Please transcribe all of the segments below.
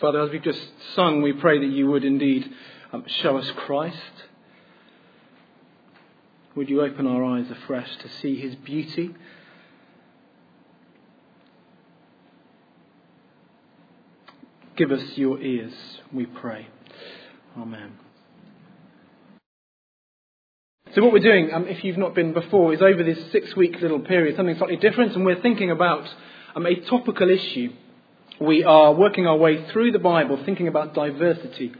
Father, as we've just sung, we pray that you would indeed um, show us Christ. Would you open our eyes afresh to see his beauty? Give us your ears, we pray. Amen. So, what we're doing, um, if you've not been before, is over this six week little period, something slightly different, and we're thinking about um, a topical issue. We are working our way through the Bible, thinking about diversity.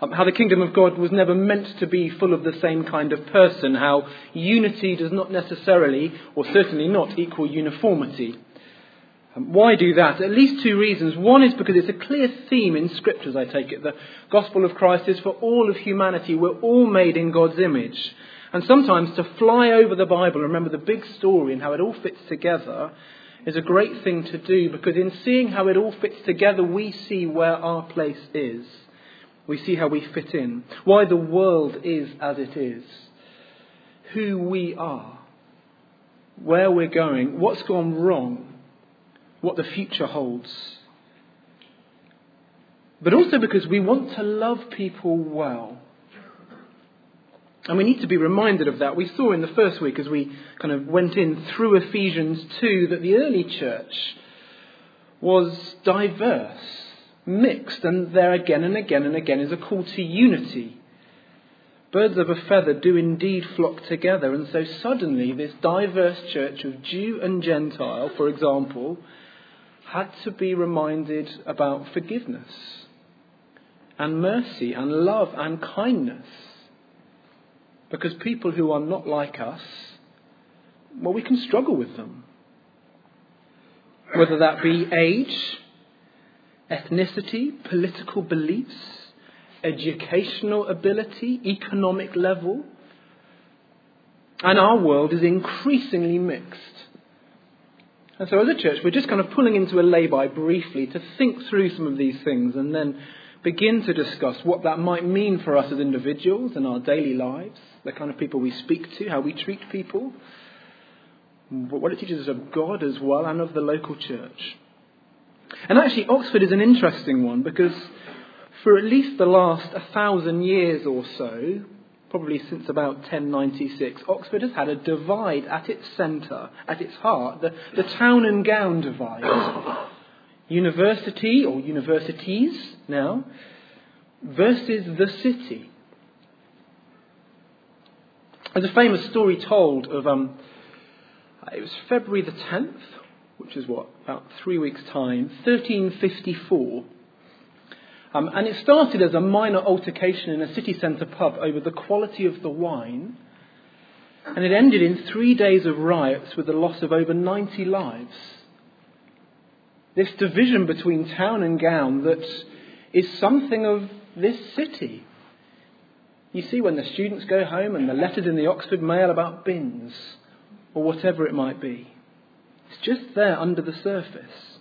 Um, how the kingdom of God was never meant to be full of the same kind of person, how unity does not necessarily, or certainly not, equal uniformity. Um, why do that? At least two reasons. One is because it's a clear theme in scriptures, I take it. The gospel of Christ is for all of humanity. We're all made in God's image. And sometimes to fly over the Bible and remember the big story and how it all fits together is a great thing to do because in seeing how it all fits together, we see where our place is. We see how we fit in, why the world is as it is, who we are, where we're going, what's gone wrong, what the future holds. But also because we want to love people well. And we need to be reminded of that. We saw in the first week as we kind of went in through Ephesians 2 that the early church was diverse, mixed, and there again and again and again is a call to unity. Birds of a feather do indeed flock together, and so suddenly this diverse church of Jew and Gentile, for example, had to be reminded about forgiveness and mercy and love and kindness because people who are not like us, well, we can struggle with them. Whether that be age, ethnicity, political beliefs, educational ability, economic level. And our world is increasingly mixed. And so, as a church, we're just kind of pulling into a lay-by briefly to think through some of these things and then begin to discuss what that might mean for us as individuals in our daily lives, the kind of people we speak to, how we treat people, but what it teaches us of God as well and of the local church. And actually, Oxford is an interesting one because for at least the last a thousand years or so, probably since about 1096, Oxford has had a divide at its centre, at its heart, the, the town and gown divide. University or universities now versus the city. There's a famous story told of, um, it was February the 10th, which is what, about three weeks' time, 1354. Um, and it started as a minor altercation in a city centre pub over the quality of the wine. And it ended in three days of riots with the loss of over 90 lives. This division between town and gown that is something of this city. You see, when the students go home and the letters in the Oxford Mail about bins or whatever it might be, it's just there under the surface.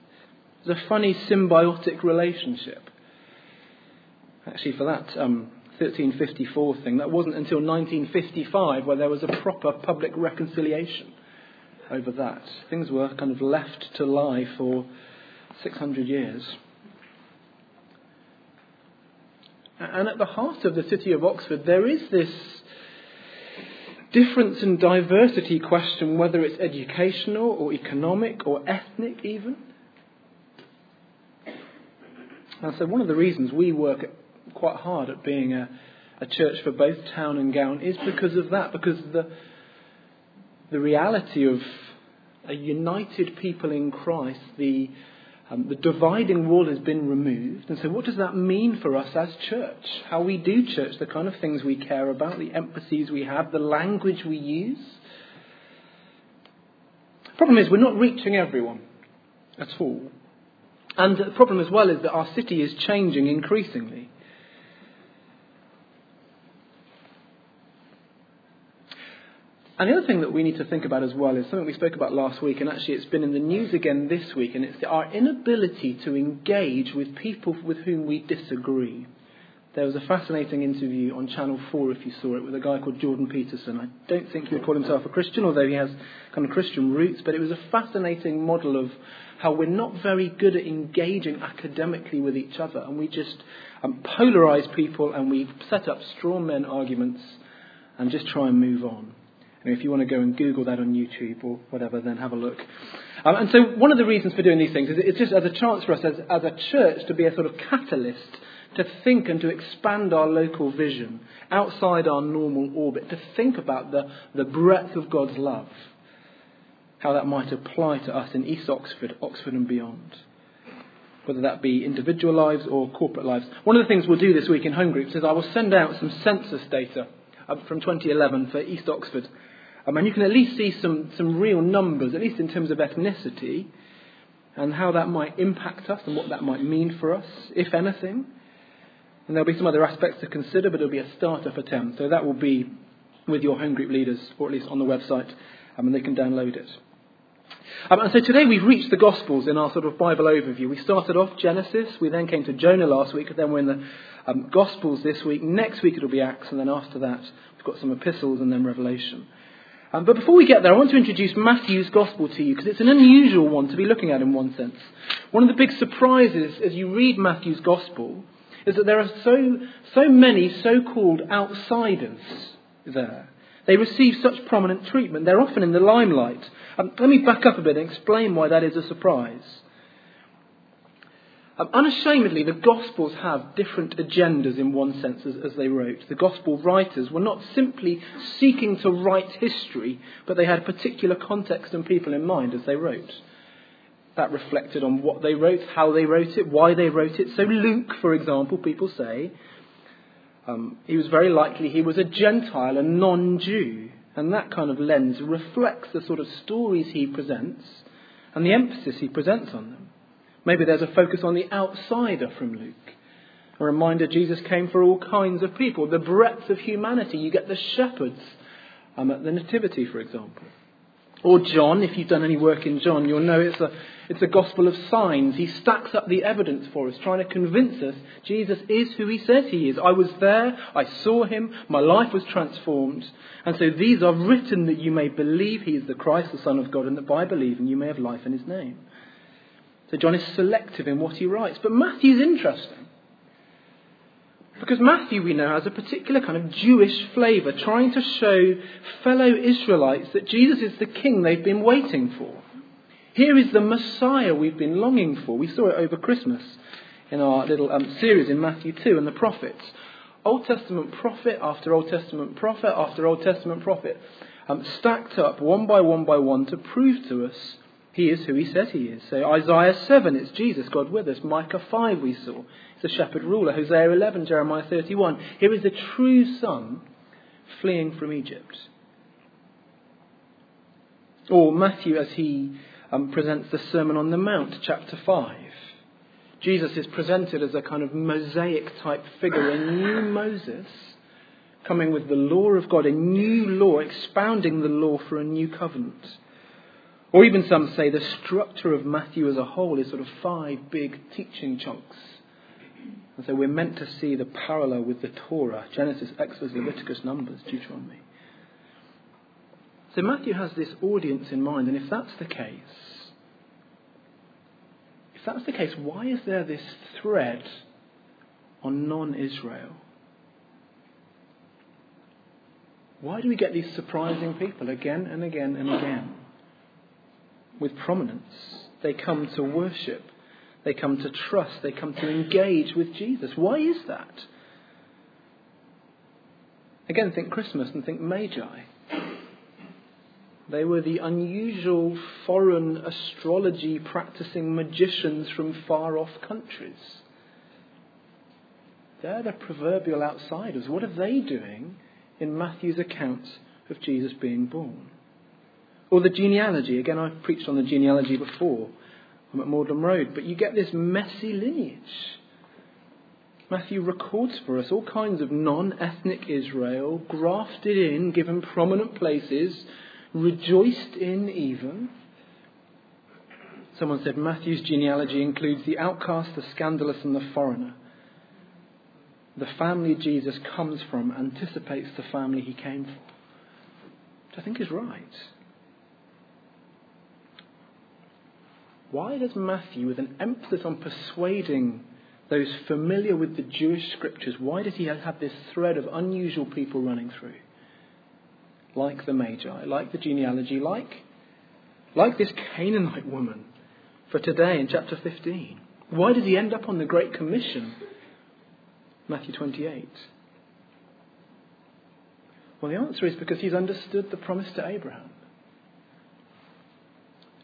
There's a funny symbiotic relationship. Actually, for that um, 1354 thing, that wasn't until 1955 where there was a proper public reconciliation over that. Things were kind of left to lie for 600 years. And at the heart of the city of Oxford, there is this difference and diversity question, whether it's educational or economic or ethnic, even. And so, one of the reasons we work quite hard at being a, a church for both town and gown is because of that, because the, the reality of a united people in Christ, the um, the dividing wall has been removed. And so, what does that mean for us as church? How we do church, the kind of things we care about, the emphases we have, the language we use? The problem is, we're not reaching everyone at all. And the problem as well is that our city is changing increasingly. And the other thing that we need to think about as well is something we spoke about last week, and actually it's been in the news again this week, and it's our inability to engage with people with whom we disagree. There was a fascinating interview on Channel 4, if you saw it, with a guy called Jordan Peterson. I don't think he would call himself a Christian, although he has kind of Christian roots, but it was a fascinating model of how we're not very good at engaging academically with each other, and we just um, polarize people and we set up straw men arguments and just try and move on. If you want to go and Google that on YouTube or whatever, then have a look. Um, and so, one of the reasons for doing these things is it's just as a chance for us as, as a church to be a sort of catalyst to think and to expand our local vision outside our normal orbit, to think about the, the breadth of God's love, how that might apply to us in East Oxford, Oxford and beyond, whether that be individual lives or corporate lives. One of the things we'll do this week in home groups is I will send out some census data from 2011 for East Oxford. Um, and you can at least see some, some real numbers, at least in terms of ethnicity, and how that might impact us and what that might mean for us, if anything. And there'll be some other aspects to consider, but it'll be a startup attempt. So that will be with your home group leaders, or at least on the website, um, and they can download it. Um, and so today we've reached the Gospels in our sort of Bible overview. We started off Genesis, we then came to Jonah last week, then we're in the um, Gospels this week. Next week it'll be Acts, and then after that we've got some epistles and then Revelation. Um, but before we get there, I want to introduce Matthew's Gospel to you because it's an unusual one to be looking at in one sense. One of the big surprises as you read Matthew's Gospel is that there are so, so many so called outsiders there. They receive such prominent treatment. They're often in the limelight. Um, let me back up a bit and explain why that is a surprise. Um, unashamedly, the Gospels have different agendas in one sense as, as, they wrote. The Gospel writers were not simply seeking to write history, but they had particular context and people in mind as they wrote. That reflected on what they wrote, how they wrote it, why they wrote it. So, Luke, for example, people say, um, he was very likely he was a Gentile, a non Jew. And that kind of lens reflects the sort of stories he presents and the emphasis he presents on them. Maybe there's a focus on the outsider from Luke. A reminder Jesus came for all kinds of people, the breadth of humanity. You get the shepherds um, at the Nativity, for example. Or John, if you've done any work in John, you'll know it's a, it's a gospel of signs. He stacks up the evidence for us, trying to convince us Jesus is who he says he is. I was there, I saw him, my life was transformed. And so these are written that you may believe he is the Christ, the Son of God, and that by believing you may have life in his name. So John is selective in what he writes. But Matthew's interesting. Because Matthew, we know, has a particular kind of Jewish flavour, trying to show fellow Israelites that Jesus is the king they've been waiting for. Here is the Messiah we've been longing for. We saw it over Christmas in our little um, series in Matthew 2 and the prophets. Old Testament prophet after Old Testament prophet after Old Testament prophet, um, stacked up one by one by one to prove to us he is who he says he is. So Isaiah 7, it's Jesus, God with us. Micah 5, we saw. It's a shepherd ruler. Hosea 11, Jeremiah 31. Here is the true son fleeing from Egypt. Or Matthew, as he um, presents the Sermon on the Mount, chapter 5. Jesus is presented as a kind of mosaic type figure, a new Moses, coming with the law of God, a new law, expounding the law for a new covenant. Or even some say the structure of Matthew as a whole is sort of five big teaching chunks. And so we're meant to see the parallel with the Torah Genesis, Exodus, Leviticus, Numbers, Deuteronomy. So Matthew has this audience in mind, and if that's the case, if that's the case, why is there this thread on non Israel? Why do we get these surprising people again and again and again? With prominence. They come to worship. They come to trust. They come to engage with Jesus. Why is that? Again, think Christmas and think Magi. They were the unusual foreign astrology practicing magicians from far off countries. They're the proverbial outsiders. What are they doing in Matthew's account of Jesus being born? Or the genealogy. Again, I've preached on the genealogy before. I'm at Magdalen Road. But you get this messy lineage. Matthew records for us all kinds of non ethnic Israel, grafted in, given prominent places, rejoiced in even. Someone said Matthew's genealogy includes the outcast, the scandalous, and the foreigner. The family Jesus comes from anticipates the family he came for. Which I think is right. Why does Matthew, with an emphasis on persuading those familiar with the Jewish scriptures, why does he have this thread of unusual people running through? Like the Magi, like the genealogy, like, like this Canaanite woman for today in chapter 15. Why does he end up on the Great Commission? Matthew 28. Well, the answer is because he's understood the promise to Abraham.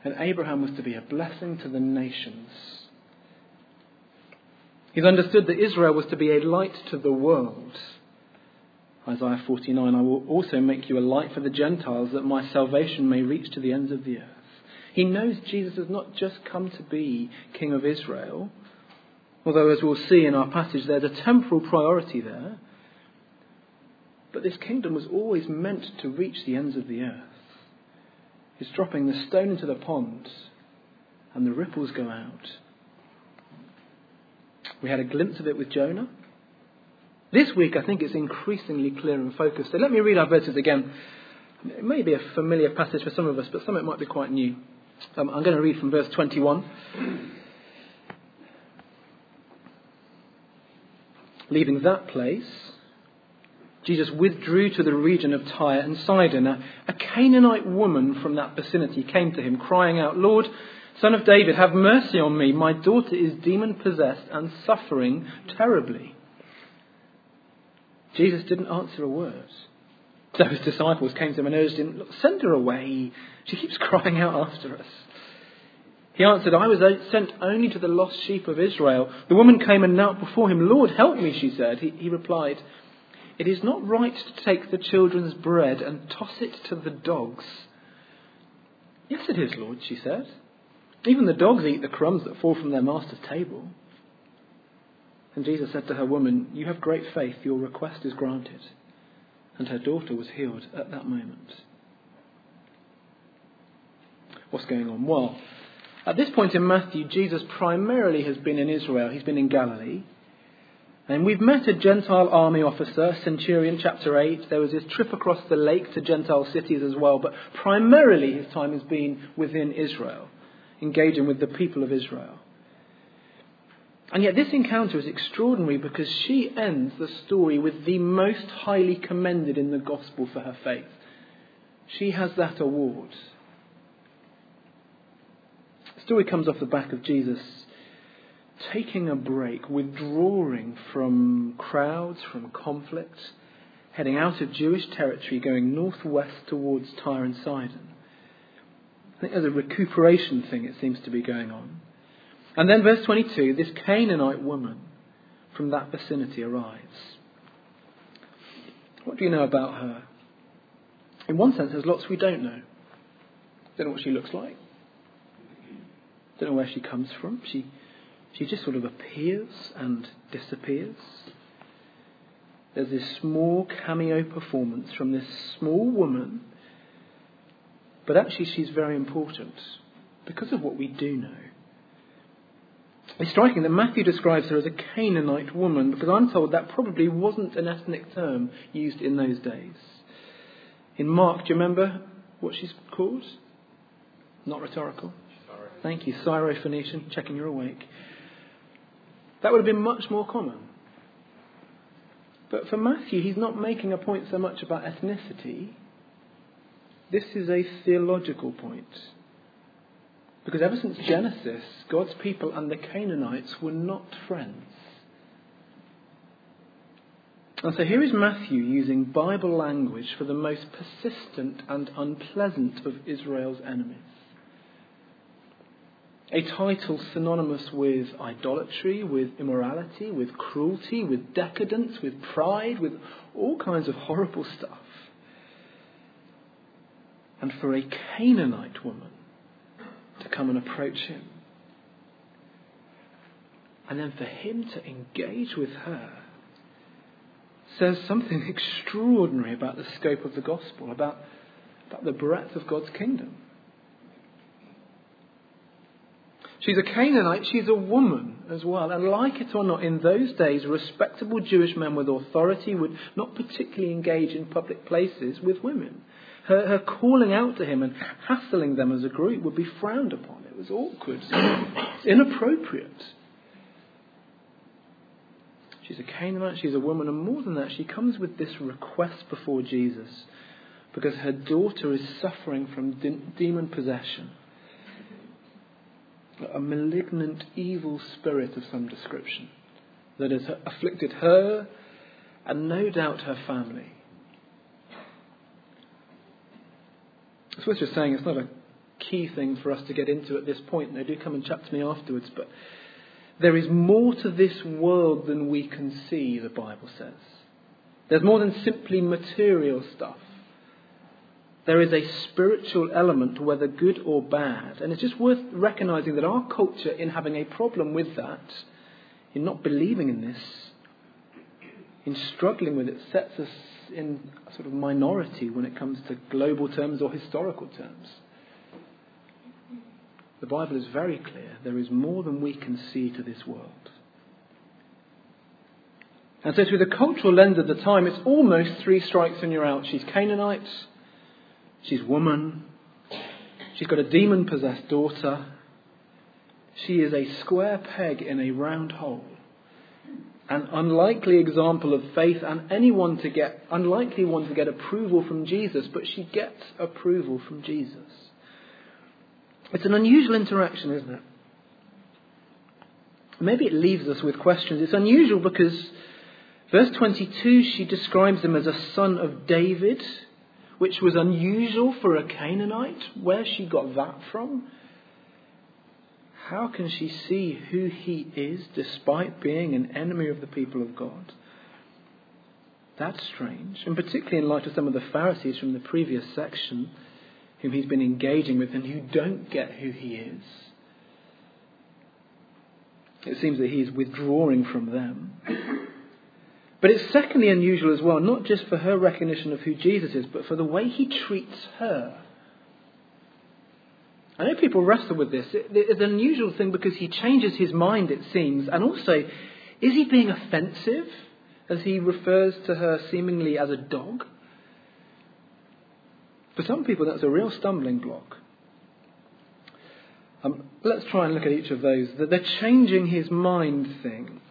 And Abraham was to be a blessing to the nations. He's understood that Israel was to be a light to the world. Isaiah 49 I will also make you a light for the Gentiles, that my salvation may reach to the ends of the earth. He knows Jesus has not just come to be King of Israel, although, as we'll see in our passage, there's a temporal priority there. But this kingdom was always meant to reach the ends of the earth. He's dropping the stone into the pond, and the ripples go out. We had a glimpse of it with Jonah. This week, I think it's increasingly clear and focused. So let me read our verses again. It may be a familiar passage for some of us, but some of it might be quite new. Um, I'm going to read from verse 21. Leaving that place, Jesus withdrew to the region of Tyre and Sidon. A, a Canaanite woman from that vicinity came to him, crying out, Lord, Son of David, have mercy on me. My daughter is demon possessed and suffering terribly. Jesus didn't answer a word. So his disciples came to him and urged him, Send her away. She keeps crying out after us. He answered, I was sent only to the lost sheep of Israel. The woman came and knelt before him. Lord, help me, she said. He, he replied, It is not right to take the children's bread and toss it to the dogs. Yes, it is, Lord, she said. Even the dogs eat the crumbs that fall from their master's table. And Jesus said to her, Woman, you have great faith. Your request is granted. And her daughter was healed at that moment. What's going on? Well, at this point in Matthew, Jesus primarily has been in Israel. He's been in Galilee. And we've met a Gentile army officer, Centurion, chapter 8. There was his trip across the lake to Gentile cities as well. But primarily his time has been within Israel, engaging with the people of Israel. And yet, this encounter is extraordinary because she ends the story with the most highly commended in the gospel for her faith. She has that award. The story comes off the back of Jesus taking a break, withdrawing from crowds, from conflict, heading out of Jewish territory, going northwest towards Tyre and Sidon. I think there's a recuperation thing it seems to be going on. And then, verse 22 this Canaanite woman from that vicinity arrives. What do you know about her? In one sense, there's lots we don't know. Don't know what she looks like. Don't know where she comes from. She, she just sort of appears and disappears. There's this small cameo performance from this small woman, but actually she's very important because of what we do know. It's striking that Matthew describes her as a Canaanite woman because I'm told that probably wasn't an ethnic term used in those days. In Mark, do you remember what she's called? Not rhetorical. Sorry. Thank you. Syrophoenician, checking you're awake. That would have been much more common. But for Matthew, he's not making a point so much about ethnicity. This is a theological point. Because ever since Genesis, God's people and the Canaanites were not friends. And so here is Matthew using Bible language for the most persistent and unpleasant of Israel's enemies. A title synonymous with idolatry, with immorality, with cruelty, with decadence, with pride, with all kinds of horrible stuff. And for a Canaanite woman to come and approach him. And then for him to engage with her says something extraordinary about the scope of the gospel, about, about the breadth of God's kingdom. She's a Canaanite, she's a woman as well. And like it or not, in those days, respectable Jewish men with authority would not particularly engage in public places with women. Her, her calling out to him and hassling them as a group would be frowned upon. It was awkward. Inappropriate. She's a Canaanite, she's a woman, and more than that, she comes with this request before Jesus because her daughter is suffering from de- demon possession. A malignant, evil spirit of some description that has afflicted her and no doubt her family. It's worth just saying it's not a key thing for us to get into at this point. They do come and chat to me afterwards, but there is more to this world than we can see, the Bible says. There's more than simply material stuff. There is a spiritual element, whether good or bad. And it's just worth recognizing that our culture, in having a problem with that, in not believing in this, in struggling with it, sets us in a sort of minority when it comes to global terms or historical terms. The Bible is very clear. There is more than we can see to this world. And so, through the cultural lens of the time, it's almost three strikes and you're out. She's Canaanite, she's woman, she's got a demon possessed daughter, she is a square peg in a round hole an unlikely example of faith and anyone to get unlikely one to get approval from Jesus, but she gets approval from Jesus. It's an unusual interaction, isn't it? Maybe it leaves us with questions. It's unusual because verse 22 she describes him as a son of David, which was unusual for a Canaanite. Where she got that from? How can she see who he is despite being an enemy of the people of God? That's strange, and particularly in light of some of the Pharisees from the previous section whom he's been engaging with and who don't get who he is. It seems that he is withdrawing from them. But it's secondly unusual as well, not just for her recognition of who Jesus is, but for the way he treats her. I know people wrestle with this. It's an unusual thing because he changes his mind, it seems. And also, is he being offensive as he refers to her seemingly as a dog? For some people, that's a real stumbling block. Um, let's try and look at each of those. The, the changing his mind thing.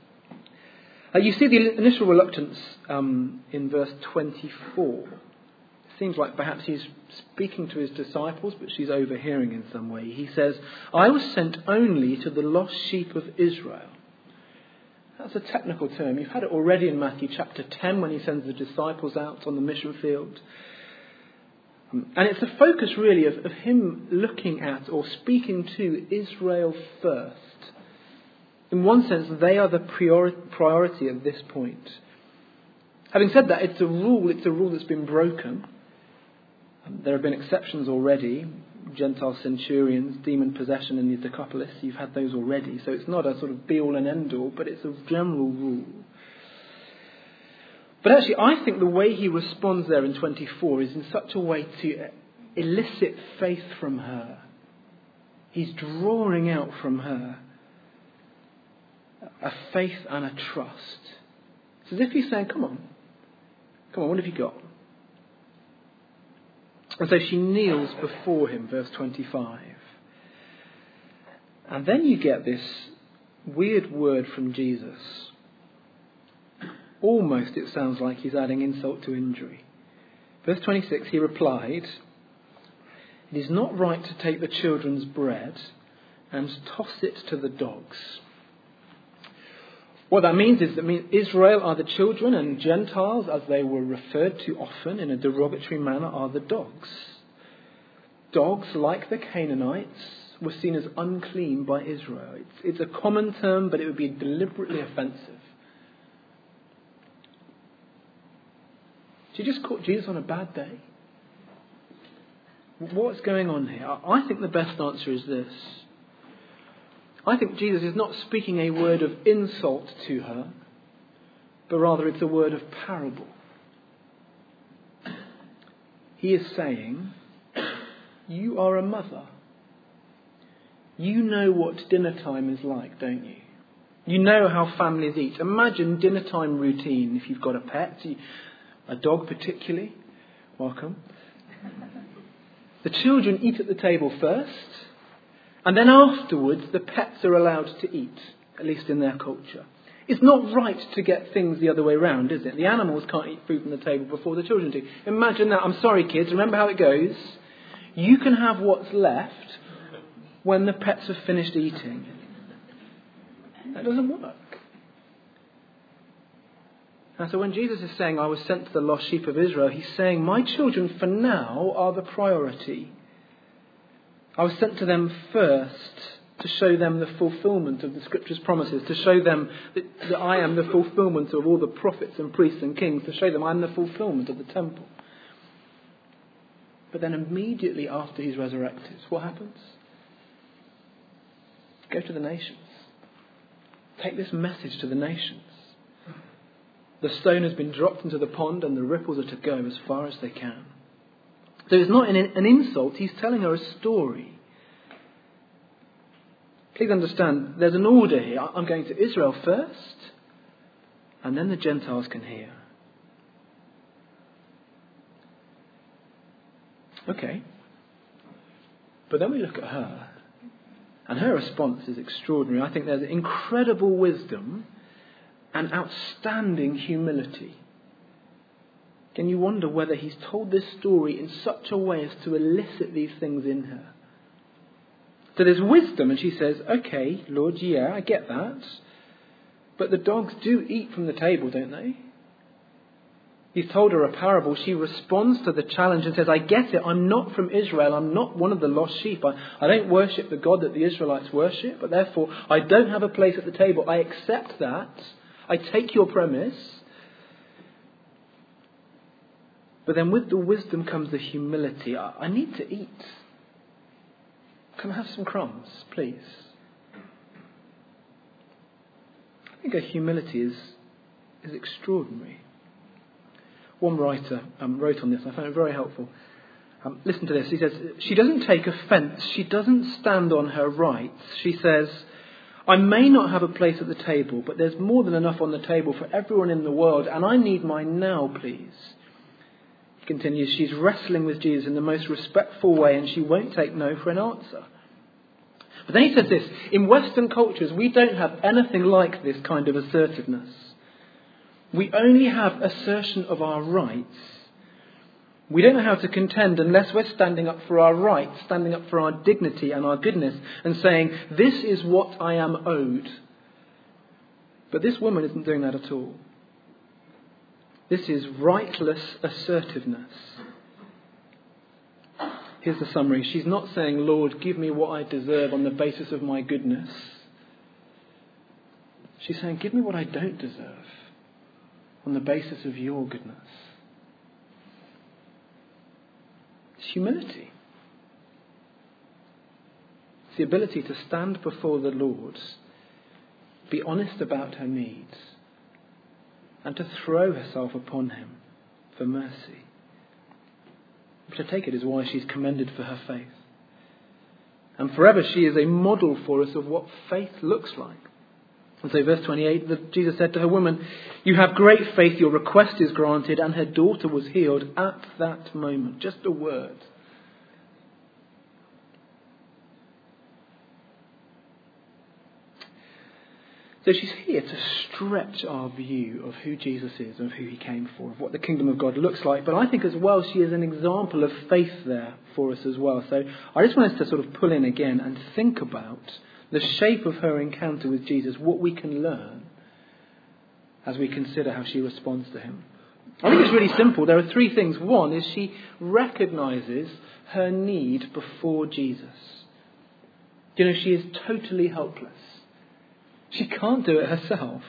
Uh, you see the initial reluctance um, in verse 24 It seems like perhaps he's speaking to his disciples, but she's overhearing in some way. He says, I was sent only to the lost sheep of Israel. That's a technical term. You've had it already in Matthew chapter 10 when he sends the disciples out on the mission field. And it's the focus really of, of him looking at or speaking to Israel first. In one sense, they are the priori- priority at this point. Having said that, it's a rule, it's a rule that's been broken. Um, there have been exceptions already. Gentile centurions, demon possession in the Decapolis, you've had those already. So it's not a sort of be all and end all, but it's a general rule. But actually, I think the way he responds there in 24 is in such a way to elicit faith from her. He's drawing out from her a faith and a trust. It's as if he's saying, Come on, come on, what have you got? And so she kneels before him, verse 25. And then you get this weird word from Jesus. Almost it sounds like he's adding insult to injury. Verse 26, he replied, It is not right to take the children's bread and toss it to the dogs. What that means is that Israel are the children and Gentiles, as they were referred to often in a derogatory manner, are the dogs. Dogs, like the Canaanites, were seen as unclean by Israel. It's, it's a common term, but it would be deliberately offensive. She just caught Jesus on a bad day. What's going on here? I think the best answer is this I think Jesus is not speaking a word of insult to her, but rather it's a word of parable. He is saying, You are a mother. You know what dinner time is like, don't you? You know how families eat. Imagine dinner time routine if you've got a pet, a dog particularly. Welcome. The children eat at the table first And then afterwards, the pets are allowed to eat, at least in their culture. It's not right to get things the other way around, is it? The animals can't eat food from the table before the children do. Imagine that. I'm sorry, kids. Remember how it goes? You can have what's left when the pets have finished eating. That doesn't work. And so when Jesus is saying, I was sent to the lost sheep of Israel, he's saying, My children for now are the priority. I was sent to them first to show them the fulfillment of the Scripture's promises, to show them that, that, I am the fulfillment of all the prophets and priests and kings, to show them I'm the fulfillment of the temple. But then immediately after he's resurrected, what happens? Go to the nations. Take this message to the nations. The stone has been dropped into the pond and the ripples are to go as far as they can. So it's not an insult, he's telling her a story. Please understand, there's an order here. I'm going to Israel first, and then the Gentiles can hear. Okay. But then we look at her, and her response is extraordinary. I think there's incredible wisdom and outstanding humility. Can you wonder whether he's told this story in such a way as to elicit these things in her? So there's wisdom, and she says, Okay, Lord, yeah, I get that. But the dogs do eat from the table, don't they? He's told her a parable. She responds to the challenge and says, I get it. I'm not from Israel. I'm not one of the lost sheep. I, I don't worship the God that the Israelites worship, but therefore I don't have a place at the table. I accept that. I take your premise. But then with the wisdom comes the humility. I, I need to eat. Can I have some crumbs, please? I think her humility is, is extraordinary. One writer um, wrote on this, and I found it very helpful. Um, listen to this. He says, She doesn't take offence. She doesn't stand on her rights. She says, I may not have a place at the table, but there's more than enough on the table for everyone in the world, and I need mine now, please. Continues, She's wrestling with Jesus in the most respectful way, and she won't take no for an answer. But then he says this In Western cultures, we don't have anything like this kind of assertiveness. We only have assertion of our rights. We don't know how to contend unless we're standing up for our rights, standing up for our dignity and our goodness, and saying, This is what I am owed. But this woman isn't doing that at all. This is rightless assertiveness. Here's the summary. She's not saying, Lord, give me what I deserve on the basis of my goodness. She's saying, Give me what I don't deserve on the basis of your goodness. It's humility. It's the ability to stand before the Lord, be honest about her needs, and to throw herself upon Him for mercy. Which I take it is why she's commended for her faith. And forever she is a model for us of what faith looks like. And so, verse 28, Jesus said to her, Woman, you have great faith, your request is granted, and her daughter was healed at that moment. Just a word. So she's here to stretch our view of who Jesus is, of who he came for, of what the kingdom of God looks like. But I think as well she is an example of faith there for us as well. So I just want us to sort of pull in again and think about the shape of her encounter with Jesus, what we can learn as we consider how she responds to him. I think it's really simple. There are three things. One is she recognizes her need before Jesus. You know, she is totally helpless. She can't do it herself.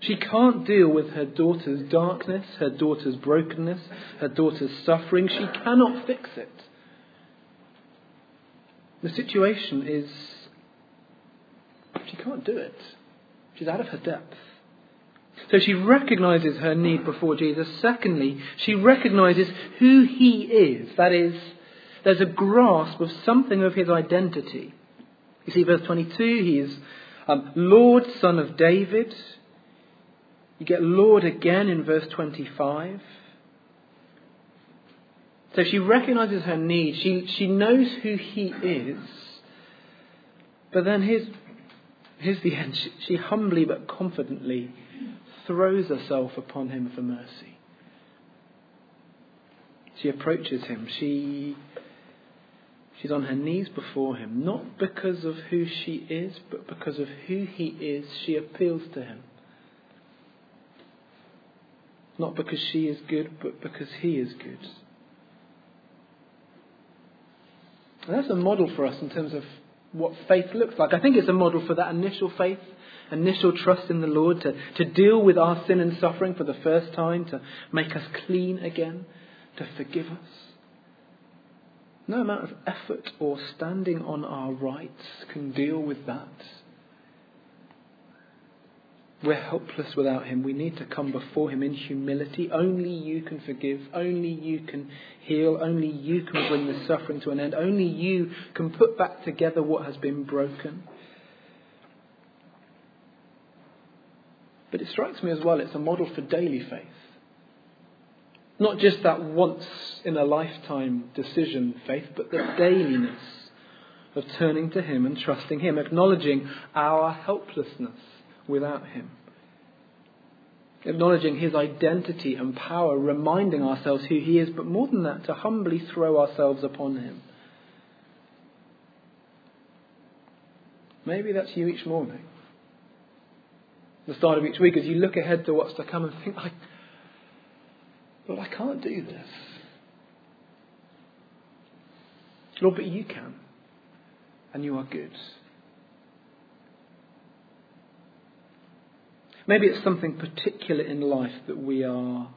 She can't deal with her daughter's darkness, her daughter's brokenness, her daughter's suffering. She cannot fix it. The situation is she can't do it. She's out of her depth. So she recognizes her need before Jesus. Secondly, she recognizes who he is. That is, there's a grasp of something of his identity. You see, verse 22, he is um, Lord, son of David. You get Lord again in verse 25. So she recognizes her need. She, she knows who he is. But then here's, here's the end. She, she humbly but confidently throws herself upon him for mercy. She approaches him. She She's on her knees before him, not because of who she is, but because of who he is, she appeals to him. Not because she is good, but because he is good. And that's a model for us in terms of what faith looks like. I think it's a model for that initial faith, initial trust in the Lord, to, to deal with our sin and suffering for the first time, to make us clean again, to forgive us. No amount of effort or standing on our rights can deal with that. We're helpless without Him. We need to come before Him in humility. Only you can forgive. Only you can heal. Only you can bring the suffering to an end. Only you can put back together what has been broken. But it strikes me as well, it's a model for daily faith. Not just that once in a lifetime decision faith, but the dailiness of turning to Him and trusting Him, acknowledging our helplessness without Him. Acknowledging His identity and power, reminding ourselves who He is, but more than that, to humbly throw ourselves upon Him. Maybe that's you each morning. The start of each week, as you look ahead to what's to come and think, I Lord, I can't do this. Lord, but you can. And you are good. Maybe it's something particular in life that we are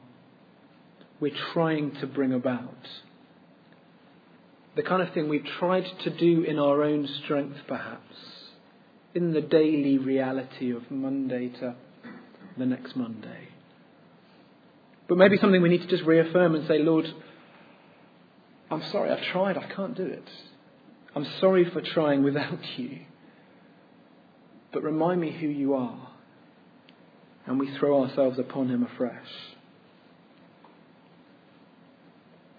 we're trying to bring about. The kind of thing we've tried to do in our own strength, perhaps, in the daily reality of Monday to the next Monday. But maybe something we need to just reaffirm and say, Lord, I'm sorry, I've tried, I can't do it. I'm sorry for trying without you. But remind me who you are. And we throw ourselves upon him afresh.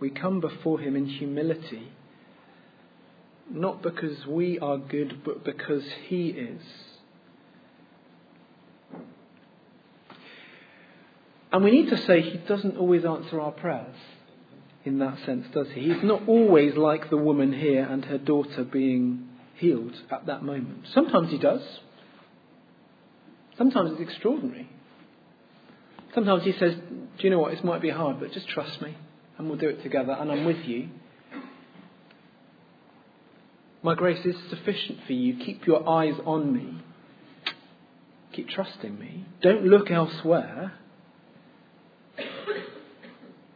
We come before him in humility, not because we are good, but because he is. And we need to say he doesn't always answer our prayers in that sense, does he? He's not always like the woman here and her daughter being healed at that moment. Sometimes he does. Sometimes it's extraordinary. Sometimes he says, Do you know what? This might be hard, but just trust me and we'll do it together and I'm with you. My grace is sufficient for you. Keep your eyes on me. Keep trusting me. Don't look elsewhere.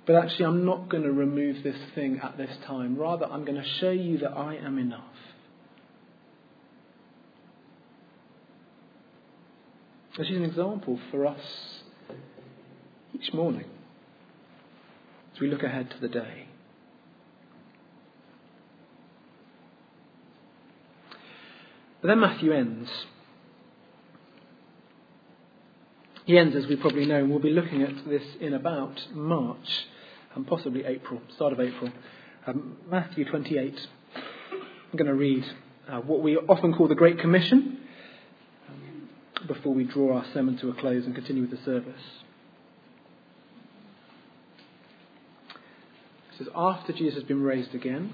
But actually, I'm not going to remove this thing at this time. Rather, I'm going to show you that I am enough. This is an example for us each morning as we look ahead to the day. But then Matthew ends. He ends, as we probably know, and we'll be looking at this in about March and possibly April, start of April. Um, Matthew 28. I'm going to read uh, what we often call the Great Commission um, before we draw our sermon to a close and continue with the service. It says, After Jesus has been raised again,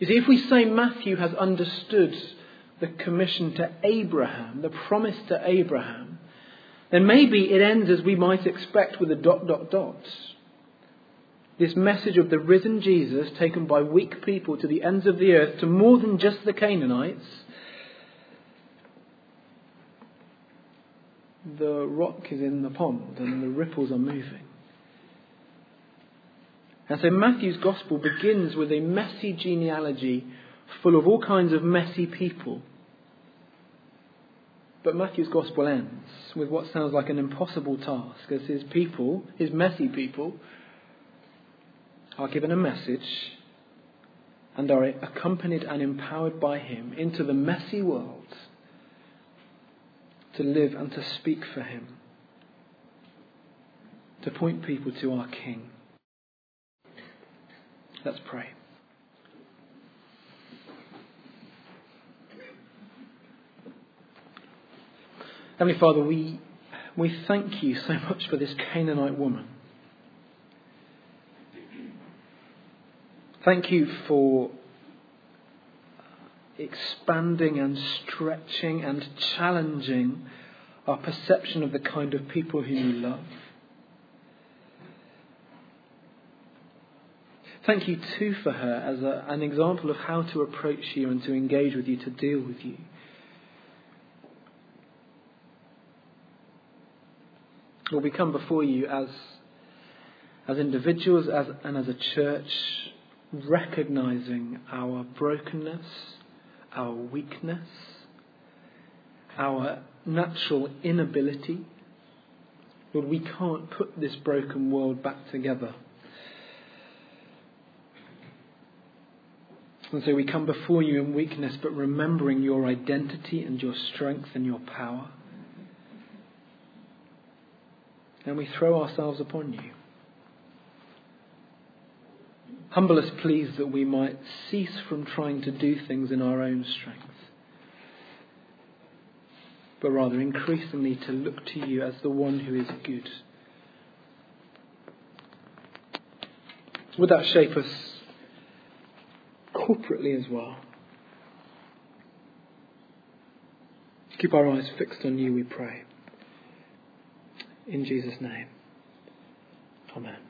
You see, if we say Matthew has understood the commission to Abraham, the promise to Abraham, then maybe it ends as we might expect with a dot, dot, dot. This message of the risen Jesus taken by weak people to the ends of the earth, to more than just the Canaanites. The rock is in the pond and the ripples are moving. And so Matthew's gospel begins with a messy genealogy full of all kinds of messy people. But Matthew's gospel ends with what sounds like an impossible task as his people, his messy people, are given a message and are accompanied and empowered by him into the messy world to live and to speak for him, to point people to our King. Let's pray. Heavenly Father, we, we thank you so much for this Canaanite woman. Thank you for expanding and stretching and challenging our perception of the kind of people whom you love. Thank you too for her as a, an example of how to approach you and to engage with you, to deal with you. Lord, we come before you as, as individuals as, and as a church, recognizing our brokenness, our weakness, our natural inability. Lord, we can't put this broken world back together. And so we come before you in weakness, but remembering your identity and your strength and your power and we throw ourselves upon you. Humble us, please, that we might cease from trying to do things in our own strength, but rather increasingly to look to you as the one who is good. Would that shape us corporately as well? Keep our eyes fixed on you, we pray. In Jesus' name. Amen.